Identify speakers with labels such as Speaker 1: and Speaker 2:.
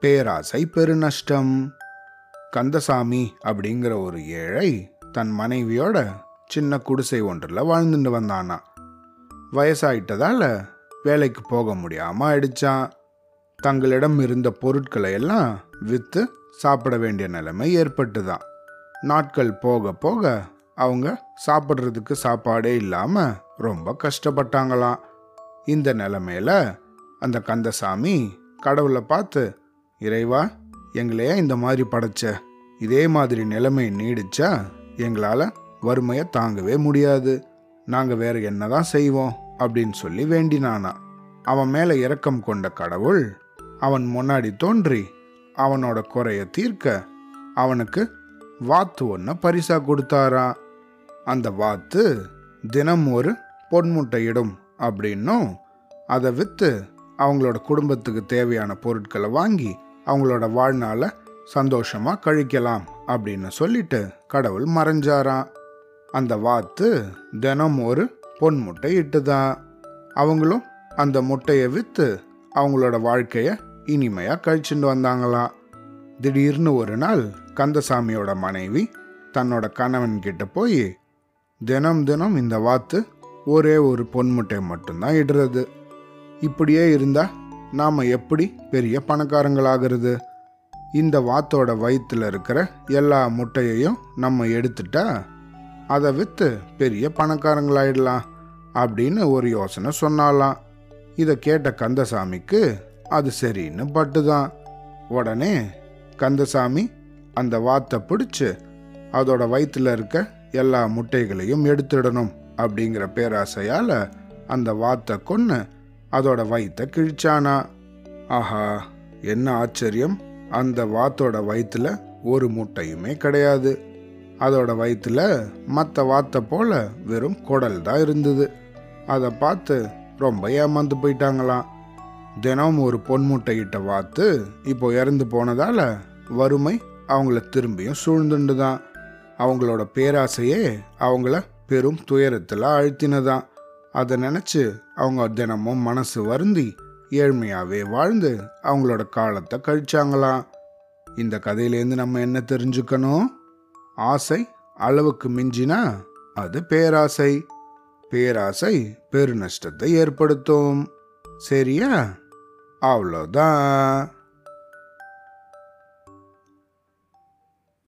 Speaker 1: பேராசை பெருநஷ்டம். கந்தசாமி அப்படிங்கிற ஒரு ஏழை தன் மனைவியோட சின்ன குடிசை ஒன்றில் வாழ்ந்துட்டு வந்தானா. வயசாயிட்டதால வேலைக்கு போக முடியாம ஆயிடுச்சான் தங்களிடம் இருந்த பொருட்களை எல்லாம் விற்று சாப்பிட வேண்டிய நிலைமை ஏற்பட்டுதான். நாட்கள் போக போக அவங்க சாப்பிட்றதுக்கு சாப்பாடே இல்லாம ரொம்ப கஷ்டப்பட்டாங்களாம். இந்த நிலைமையில அந்த கந்தசாமி கடவுளை பார்த்து இறைவா எங்களையே இந்த மாதிரி படைச்ச? இதே மாதிரி நிலைமை நீடிச்சா எங்களால் வறுமையை தாங்கவே முடியாது. நாங்கள் வேற என்னதான் செய்வோம்? அப்படின்னு சொல்லி வேண்டினானா. அவன் மேலே இரக்கம் கொண்ட கடவுள் அவன் முன்னாடி தோன்றி அவனோட குறைய தீர்க்க அவனுக்கு வாத்து ஒன்று பரிசா கொடுத்தாரா? அந்த வாத்து தினம் ஒரு பொன்முட்டையிடும் அப்படின்னும் அதை விற்று அவங்களோட குடும்பத்துக்கு தேவையான பொருட்களை வாங்கி அவங்களோட வாழ்நாளை சந்தோஷமா கழிக்கலாம் அப்படின்னு சொல்லிட்டு கடவுள் மறைஞ்சாராம். அந்த வாத்து தினம் ஒரு பொன் முட்டை இட்டுதான் அவங்களும் அந்த முட்டையை விற்று அவங்களோட வாழ்க்கையை இனிமையாக கழிச்சுட்டு வந்தாங்களாம். திடீர்னு ஒரு நாள் கந்தசாமியோட மனைவி தன்னோட கணவன் கிட்ட போய் தினம் தினம் இந்த வாத்து ஒரே ஒரு பொன்முட்டை மட்டும்தான் இடுறது. இப்படியே இருந்தா நாம் எப்படி பெரிய பணக்காரங்களாகிறது? இந்த வாத்தோட வயிற்றுல இருக்கிற எல்லா முட்டையையும் நம்ம எடுத்துட்டா அதை விற்று பெரிய பணக்காரங்களாயிடலாம் அப்படின்னு ஒரு யோசனை சொன்னாலாம். இதை கேட்ட கந்தசாமிக்கு அது சரின்னு பட்டுதான். உடனே கந்தசாமி அந்த வாத்தை பிடிச்சு அதோட வயிற்றுல இருக்க எல்லா முட்டைகளையும் எடுத்துடணும் அப்படிங்கிற பேராசையால் அந்த வாத்தை கொன்று அதோட வயிற்ற கிழிச்சானா? ஆஹா என்ன ஆச்சரியம். அந்த வாத்தோட வயிற்றுல ஒரு முட்டையுமே கிடையாது. அதோட வயிற்றுல மற்ற வாத்தை போல வெறும் குடல் தான் இருந்தது. அதை பார்த்து ரொம்ப ஏமாந்து போயிட்டாங்களாம். தினமும் ஒரு பொன் முட்டையிட்ட வாத்து இப்போ இறந்து போனதால வறுமை அவங்கள திரும்பியும் சூழ்ந்துண்டு தான் அவங்களோட பேராசையே அவங்கள பெரும் துயரத்தில் அழுத்தினதான் அதை நினச்சி அவங்க தினமும் மனசு வருந்தி ஏழ்மையாகவே வாழ்ந்து அவங்களோட காலத்தை கழிச்சாங்களாம். இந்த கதையிலேருந்து நம்ம என்ன தெரிஞ்சுக்கணும்? ஆசை அளவுக்கு மிஞ்சினா அது பேராசை. பேராசை பெருநஷ்டத்தை ஏற்படுத்தும். சரியா? அவ்வளோதான்.